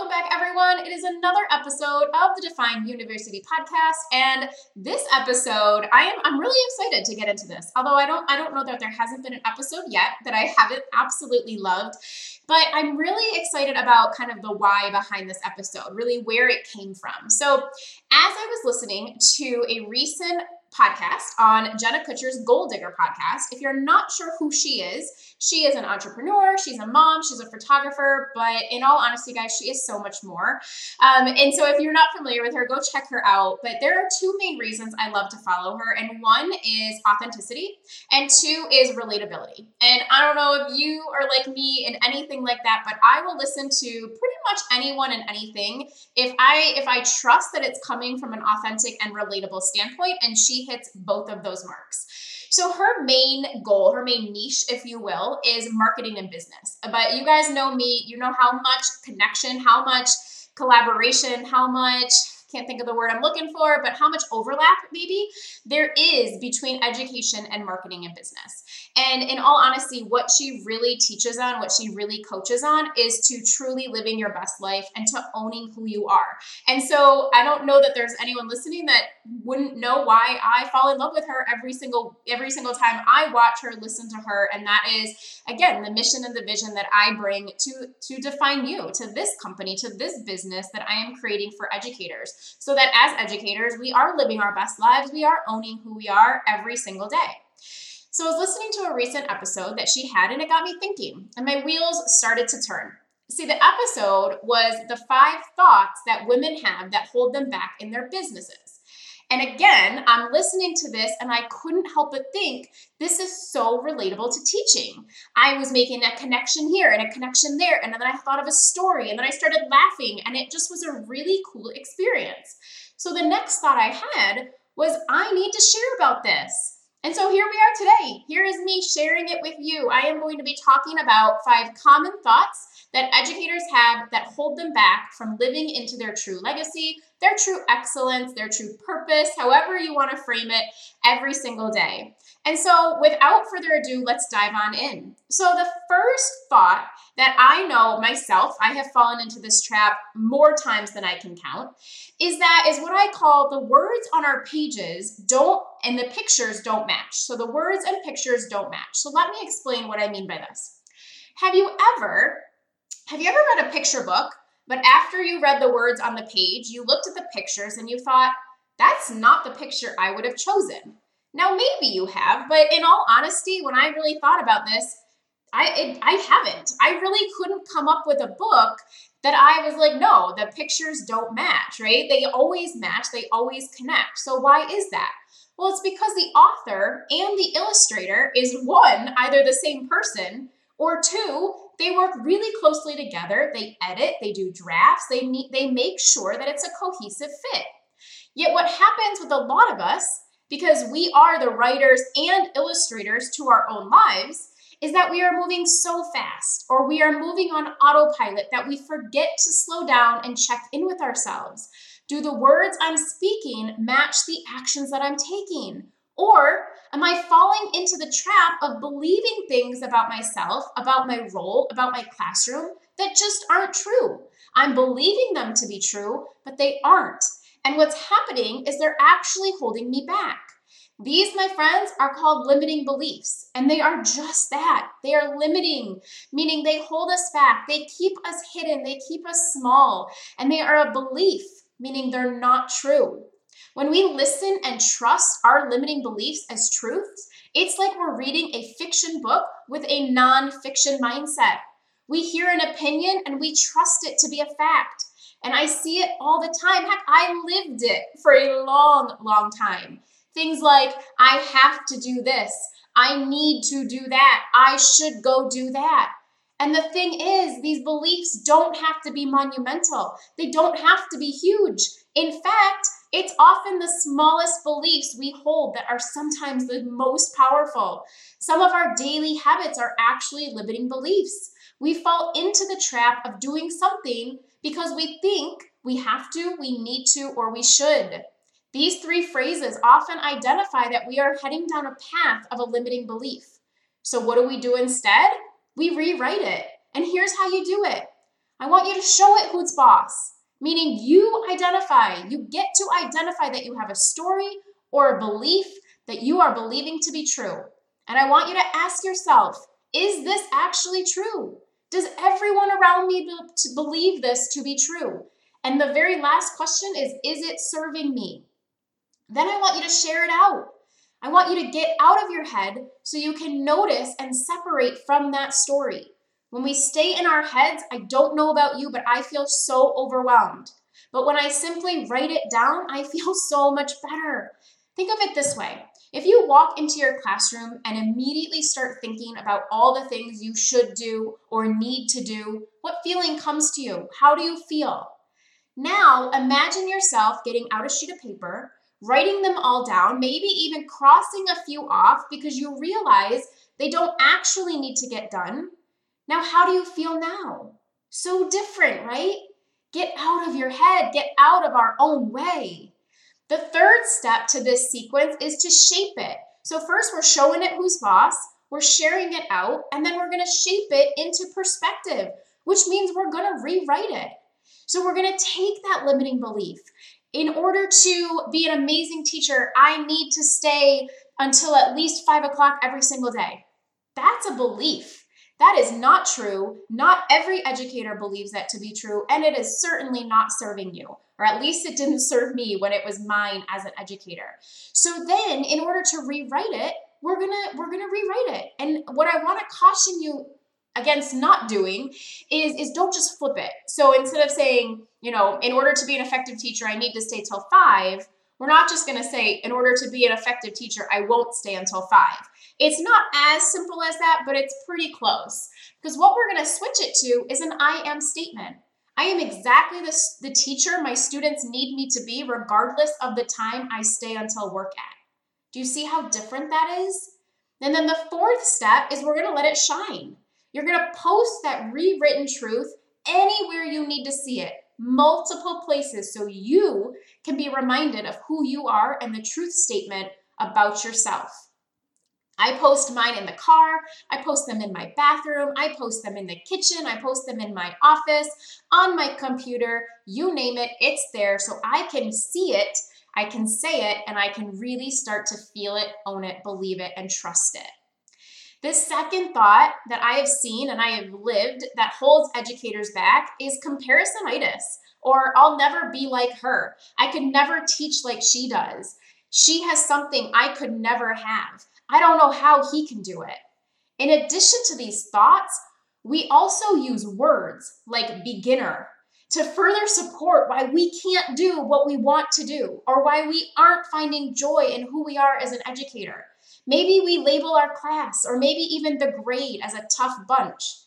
Welcome back, everyone. It is another episode of the Define YOUniversity podcast, and this episode, I am I'm really excited to get into this. Although I don't I don't know that there hasn't been an episode yet that I haven't absolutely loved, but I'm really excited about kind of the why behind this episode, really where it came from. So, as I was listening to a recent podcast on Jenna Kutcher's Goal Digger podcast. If you're not sure who she is, she is an entrepreneur, she's a mom, she's a photographer, but in all honesty, guys, she is so much more. Um, and so if you're not familiar with her, go check her out. But there are two main reasons I love to follow her, and one is authenticity, and two is relatability. And I don't know if you are like me in anything like that, but I will listen to pretty much anyone and anything if I if I trust that it's coming from an authentic and relatable standpoint, and she hits both of those marks. So her main goal, her main niche, if you will, is marketing and business. But you guys know me, you know how much connection, how much collaboration, how much can't think of the word I'm looking for, but how much overlap maybe there is between education and marketing and business. And in all honesty, what she really teaches on, what she really coaches on is to truly living your best life and to owning who you are. And so I don't know that there's anyone listening that wouldn't know why I fall in love with her every single every single time I watch her, listen to her, and that is again the mission and the vision that I bring to to define you, to this company, to this business that I am creating for educators so that as educators, we are living our best lives, we are owning who we are every single day. So I was listening to a recent episode that she had, and it got me thinking, and my wheels started to turn. See, the episode was the five thoughts that women have that hold them back in their businesses. And again, I'm listening to this and I couldn't help but think this is so relatable to teaching. I was making a connection here and a connection there, and then I thought of a story, and then I started laughing, and it just was a really cool experience. So the next thought I had was, I need to share about this. And so here we are today. Here is me sharing it with you. I am going to be talking about five common thoughts that educators have that hold them back from living into their true legacy, their true excellence, their true purpose, however you want to frame it, every single day. And so, without further ado, let's dive on in. So, the first thought that I know myself, I have fallen into this trap more times than I can count, is that is what I call the words on our pages don't and the pictures don't match. So, the words and pictures don't match. So, let me explain what I mean by this. Have you ever have you ever read a picture book, but after you read the words on the page, you looked at the pictures and you thought, that's not the picture I would have chosen? Now, maybe you have, but in all honesty, when I really thought about this, I it, I haven't. I really couldn't come up with a book that I was like, no, the pictures don't match, right? They always match, they always connect. So why is that? Well, it's because the author and the illustrator is one, either the same person, or two, they work really closely together. They edit, they do drafts, they need, they make sure that it's a cohesive fit. Yet what happens with a lot of us because we are the writers and illustrators to our own lives, is that we are moving so fast or we are moving on autopilot that we forget to slow down and check in with ourselves. Do the words I'm speaking match the actions that I'm taking? Or am I falling into the trap of believing things about myself, about my role, about my classroom that just aren't true? I'm believing them to be true, but they aren't. And what's happening is they're actually holding me back. These, my friends, are called limiting beliefs, and they are just that. They are limiting, meaning they hold us back, they keep us hidden, they keep us small, and they are a belief, meaning they're not true. When we listen and trust our limiting beliefs as truths, it's like we're reading a fiction book with a non fiction mindset. We hear an opinion and we trust it to be a fact. And I see it all the time. Heck, I lived it for a long, long time. Things like, I have to do this. I need to do that. I should go do that. And the thing is, these beliefs don't have to be monumental, they don't have to be huge. In fact, it's often the smallest beliefs we hold that are sometimes the most powerful. Some of our daily habits are actually limiting beliefs. We fall into the trap of doing something because we think we have to, we need to, or we should. These three phrases often identify that we are heading down a path of a limiting belief. So, what do we do instead? We rewrite it. And here's how you do it I want you to show it who's boss, meaning you identify, you get to identify that you have a story or a belief that you are believing to be true. And I want you to ask yourself is this actually true? Does everyone around me be- believe this to be true? And the very last question is Is it serving me? Then I want you to share it out. I want you to get out of your head so you can notice and separate from that story. When we stay in our heads, I don't know about you, but I feel so overwhelmed. But when I simply write it down, I feel so much better. Think of it this way if you walk into your classroom and immediately start thinking about all the things you should do or need to do, what feeling comes to you? How do you feel? Now, imagine yourself getting out a sheet of paper writing them all down, maybe even crossing a few off because you realize they don't actually need to get done. Now, how do you feel now? So different, right? Get out of your head, get out of our own way. The third step to this sequence is to shape it. So, first, we're showing it who's boss, we're sharing it out, and then we're gonna shape it into perspective, which means we're gonna rewrite it. So, we're gonna take that limiting belief in order to be an amazing teacher, I need to stay until at least five o'clock every single day. That's a belief. That is not true. Not every educator believes that to be true, and it is certainly not serving you, or at least it didn't serve me when it was mine as an educator. So then, in order to rewrite it, we're gonna we're gonna rewrite it. And what I want to caution you against not doing is is don't just flip it. So instead of saying, you know, in order to be an effective teacher, I need to stay till 5, we're not just going to say in order to be an effective teacher, I won't stay until 5. It's not as simple as that, but it's pretty close. Because what we're going to switch it to is an I am statement. I am exactly the, the teacher my students need me to be, regardless of the time I stay until work at. Do you see how different that is? And then the fourth step is we're going to let it shine. You're going to post that rewritten truth anywhere you need to see it, multiple places, so you can be reminded of who you are and the truth statement about yourself. I post mine in the car, I post them in my bathroom, I post them in the kitchen, I post them in my office, on my computer, you name it, it's there so I can see it, I can say it, and I can really start to feel it, own it, believe it, and trust it. This second thought that I have seen and I have lived that holds educators back is comparisonitis, or I'll never be like her. I could never teach like she does. She has something I could never have. I don't know how he can do it. In addition to these thoughts, we also use words like beginner to further support why we can't do what we want to do or why we aren't finding joy in who we are as an educator. Maybe we label our class or maybe even the grade as a tough bunch.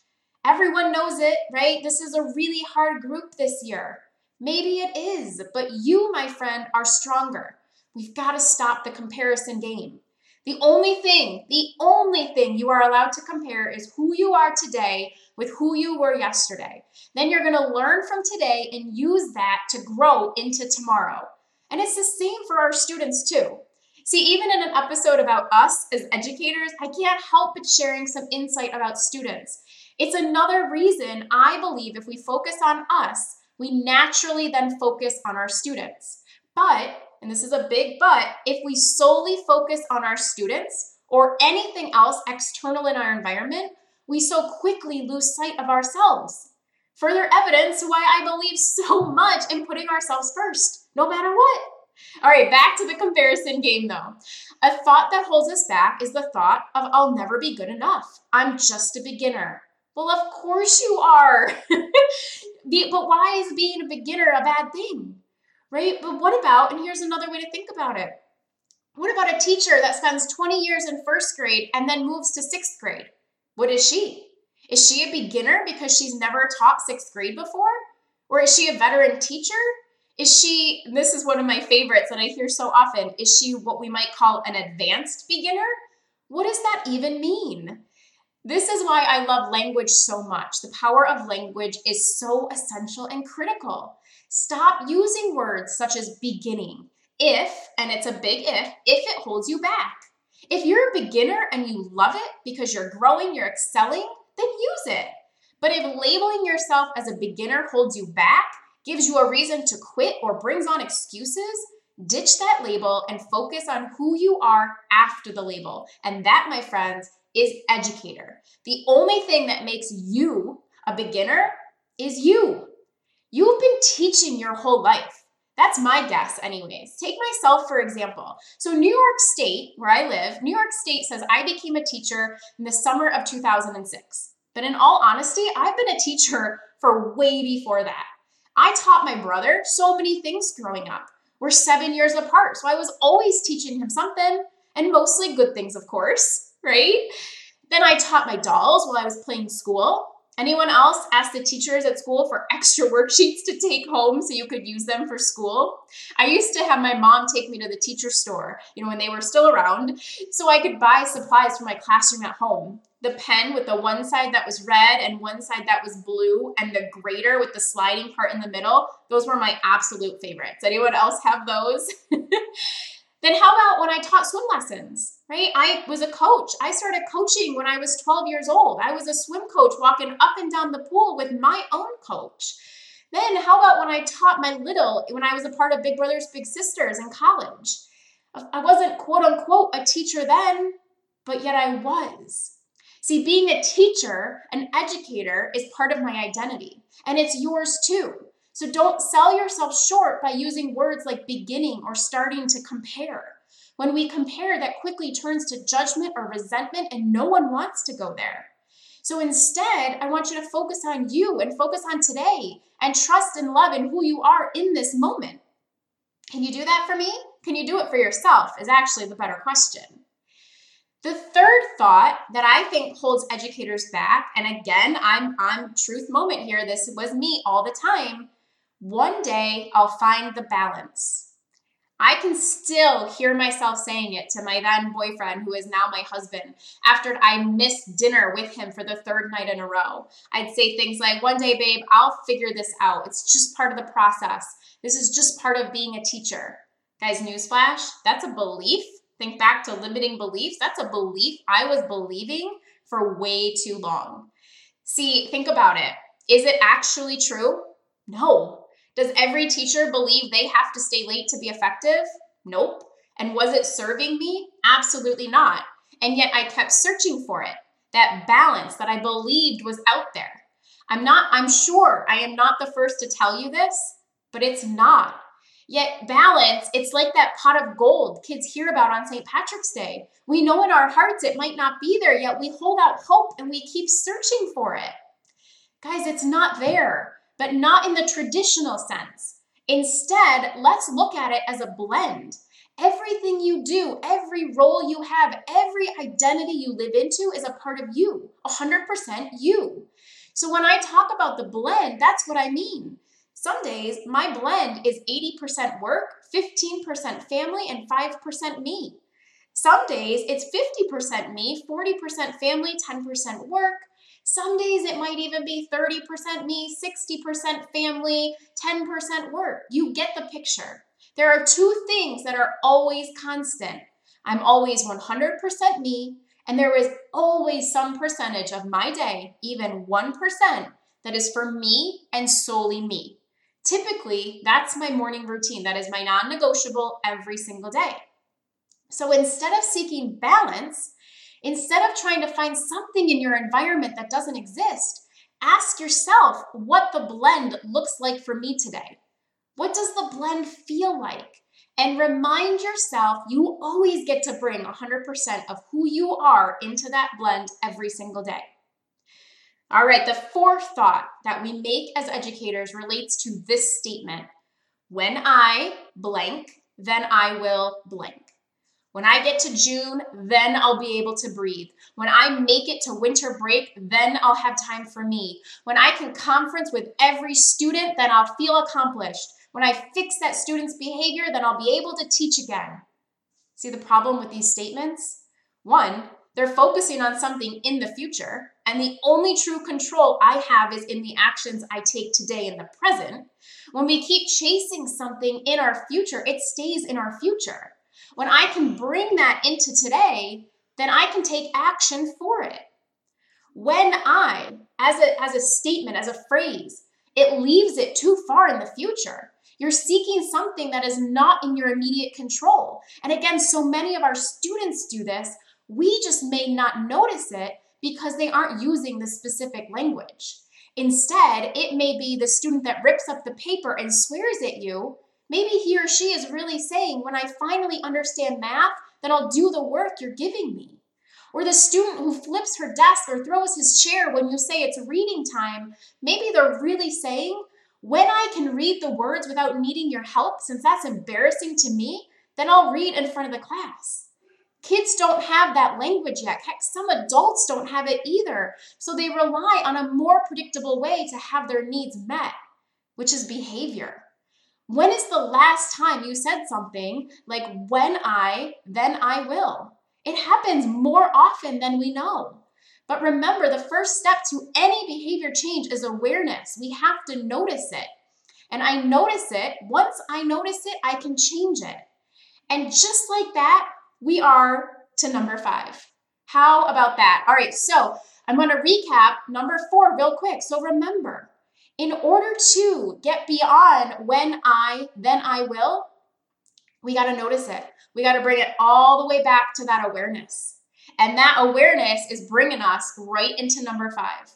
Everyone knows it, right? This is a really hard group this year. Maybe it is, but you, my friend, are stronger. We've got to stop the comparison game. The only thing, the only thing you are allowed to compare is who you are today with who you were yesterday. Then you're going to learn from today and use that to grow into tomorrow. And it's the same for our students too. See, even in an episode about us as educators, I can't help but sharing some insight about students. It's another reason I believe if we focus on us, we naturally then focus on our students. But, and this is a big but, if we solely focus on our students or anything else external in our environment, we so quickly lose sight of ourselves. Further evidence why I believe so much in putting ourselves first, no matter what. All right, back to the comparison game though. A thought that holds us back is the thought of I'll never be good enough. I'm just a beginner. Well, of course you are. but why is being a beginner a bad thing? Right? But what about, and here's another way to think about it. What about a teacher that spends 20 years in first grade and then moves to sixth grade? What is she? Is she a beginner because she's never taught sixth grade before? Or is she a veteran teacher? Is she, this is one of my favorites that I hear so often, is she what we might call an advanced beginner? What does that even mean? This is why I love language so much. The power of language is so essential and critical. Stop using words such as beginning, if, and it's a big if, if it holds you back. If you're a beginner and you love it because you're growing, you're excelling, then use it. But if labeling yourself as a beginner holds you back, gives you a reason to quit, or brings on excuses, ditch that label and focus on who you are after the label. And that, my friends, is educator. The only thing that makes you a beginner is you. You've been teaching your whole life. That's my guess, anyways. Take myself, for example. So, New York State, where I live, New York State says I became a teacher in the summer of 2006. But in all honesty, I've been a teacher for way before that. I taught my brother so many things growing up. We're seven years apart, so I was always teaching him something, and mostly good things, of course, right? Then I taught my dolls while I was playing school. Anyone else ask the teachers at school for extra worksheets to take home so you could use them for school? I used to have my mom take me to the teacher store, you know, when they were still around, so I could buy supplies for my classroom at home. The pen with the one side that was red and one side that was blue, and the grater with the sliding part in the middle, those were my absolute favorites. Anyone else have those? Then how about when I taught swim lessons, right? I was a coach. I started coaching when I was 12 years old. I was a swim coach walking up and down the pool with my own coach. Then how about when I taught my little, when I was a part of Big Brothers Big Sisters in college? I wasn't quote unquote a teacher then, but yet I was. See, being a teacher, an educator, is part of my identity, and it's yours too. So don't sell yourself short by using words like beginning or starting to compare. When we compare, that quickly turns to judgment or resentment, and no one wants to go there. So instead, I want you to focus on you and focus on today and trust and love in who you are in this moment. Can you do that for me? Can you do it for yourself? Is actually the better question. The third thought that I think holds educators back, and again, I'm I'm truth moment here. This was me all the time, one day I'll find the balance. I can still hear myself saying it to my then boyfriend, who is now my husband, after I missed dinner with him for the third night in a row. I'd say things like, One day, babe, I'll figure this out. It's just part of the process. This is just part of being a teacher. Guys, newsflash, that's a belief. Think back to limiting beliefs. That's a belief I was believing for way too long. See, think about it. Is it actually true? No, does every teacher believe they have to stay late to be effective? Nope. And was it serving me? Absolutely not. And yet I kept searching for it, that balance that I believed was out there. I'm not, I'm sure I am not the first to tell you this, but it's not. Yet, balance, it's like that pot of gold kids hear about on St. Patrick's Day. We know in our hearts it might not be there, yet we hold out hope and we keep searching for it. Guys, it's not there but not in the traditional sense. Instead, let's look at it as a blend. Everything you do, every role you have, every identity you live into is a part of you, 100% you. So when I talk about the blend, that's what I mean. Some days my blend is 80% work, 15% family, and 5% me. Some days it's 50% me, 40% family, 10% work, some days it might even be 30% me, 60% family, 10% work. You get the picture. There are two things that are always constant. I'm always 100% me, and there is always some percentage of my day, even 1%, that is for me and solely me. Typically, that's my morning routine. That is my non negotiable every single day. So instead of seeking balance, Instead of trying to find something in your environment that doesn't exist, ask yourself what the blend looks like for me today. What does the blend feel like? And remind yourself you always get to bring 100% of who you are into that blend every single day. All right, the fourth thought that we make as educators relates to this statement when I blank, then I will blank. When I get to June, then I'll be able to breathe. When I make it to winter break, then I'll have time for me. When I can conference with every student, then I'll feel accomplished. When I fix that student's behavior, then I'll be able to teach again. See the problem with these statements? One, they're focusing on something in the future, and the only true control I have is in the actions I take today in the present. When we keep chasing something in our future, it stays in our future. When I can bring that into today, then I can take action for it. When I, as a, as a statement, as a phrase, it leaves it too far in the future. You're seeking something that is not in your immediate control. And again, so many of our students do this. We just may not notice it because they aren't using the specific language. Instead, it may be the student that rips up the paper and swears at you Maybe he or she is really saying, when I finally understand math, then I'll do the work you're giving me. Or the student who flips her desk or throws his chair when you say it's reading time, maybe they're really saying, when I can read the words without needing your help, since that's embarrassing to me, then I'll read in front of the class. Kids don't have that language yet. Heck, some adults don't have it either. So they rely on a more predictable way to have their needs met, which is behavior. When is the last time you said something like, when I, then I will? It happens more often than we know. But remember, the first step to any behavior change is awareness. We have to notice it. And I notice it. Once I notice it, I can change it. And just like that, we are to number five. How about that? All right, so I'm to recap number four real quick. So remember, in order to get beyond when I, then I will, we got to notice it. We got to bring it all the way back to that awareness. And that awareness is bringing us right into number five.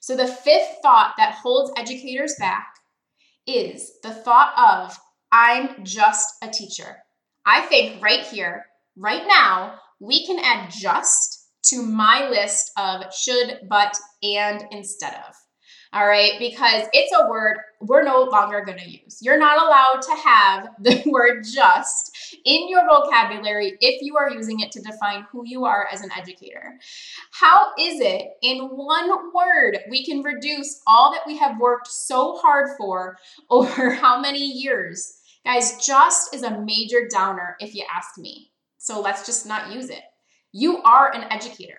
So, the fifth thought that holds educators back is the thought of, I'm just a teacher. I think right here, right now, we can add just to my list of should, but, and instead of all right? Because it's a word we're no longer going to use. You're not allowed to have the word just in your vocabulary if you are using it to define who you are as an educator. How is it in one word we can reduce all that we have worked so hard for over how many years? Guys, just is a major downer if you ask me. So let's just not use it. You are an educator.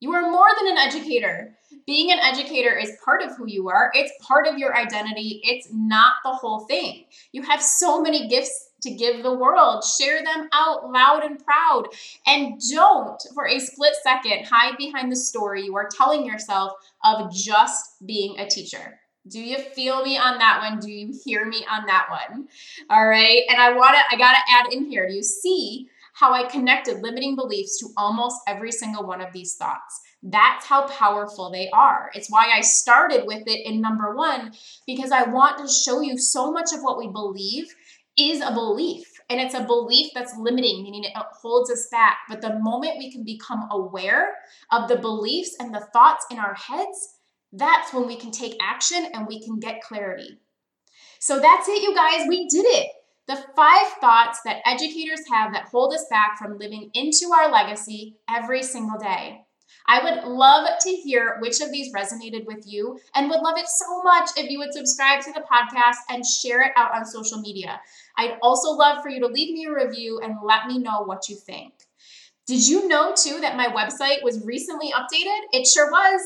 You are more than an educator. Being an educator is part of who you are, it's part of your identity, it's not the whole thing. You have so many gifts to give the world. Share them out loud and proud. And don't, for a split second, hide behind the story you are telling yourself of just being a teacher. Do you feel me on that one? Do you hear me on that one? All right. And I want to, I got to add in here. Do you see how I connected limiting beliefs to almost every single one of these thoughts. That's how powerful they are. It's why I started with it in number one, because I want to show you so much of what we believe is a belief. And it's a belief that's limiting, meaning it holds us back. But the moment we can become aware of the beliefs and the thoughts in our heads, that's when we can take action and we can get clarity. So that's it, you guys. We did it the five thoughts that educators have that hold us back from living into our legacy every single day. I would love to hear which of these resonated with you and would love it so much if you would subscribe to the podcast and share it out on social media. I'd also love for you to leave me a review and let me know what you think. Did you know too that my website was recently updated? It sure was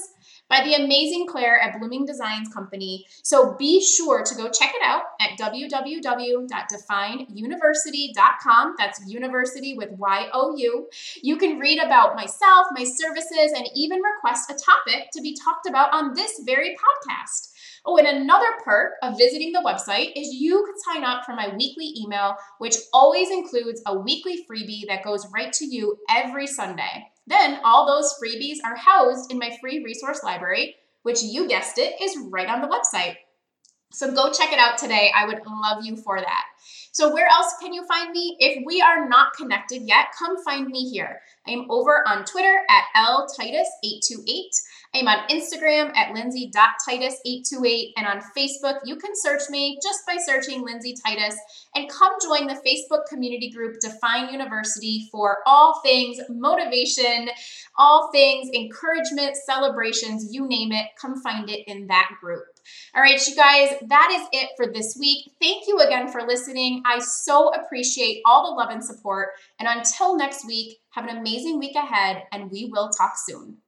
by the amazing Claire at Blooming Designs Company. So be sure to go check it out at www.defineyouniversity.com. That's university with Y O U. You can read about myself, my services, and even request a topic to be talked about on this very podcast. Oh, and another perk of visiting the website is you can sign up for my weekly email, which always includes a weekly freebie that goes right to you every Sunday. Then all those freebies are housed in my free resource library, which you guessed it is right on the website. So go check it out today. I would love you for that. So, where else can you find me? If we are not connected yet, come find me here. I am over on Twitter at ltitus828. I'm on Instagram at lindsay.titus828 and on Facebook, you can search me just by searching Lindsay Titus and come join the Facebook community group Define YOUniversity for all things motivation, all things encouragement, celebrations, you name it, come find it in that group. All right, you guys, that is it for this week. Thank you again for listening. I so appreciate all the love and support. And until next week, have an amazing week ahead, and we will talk soon.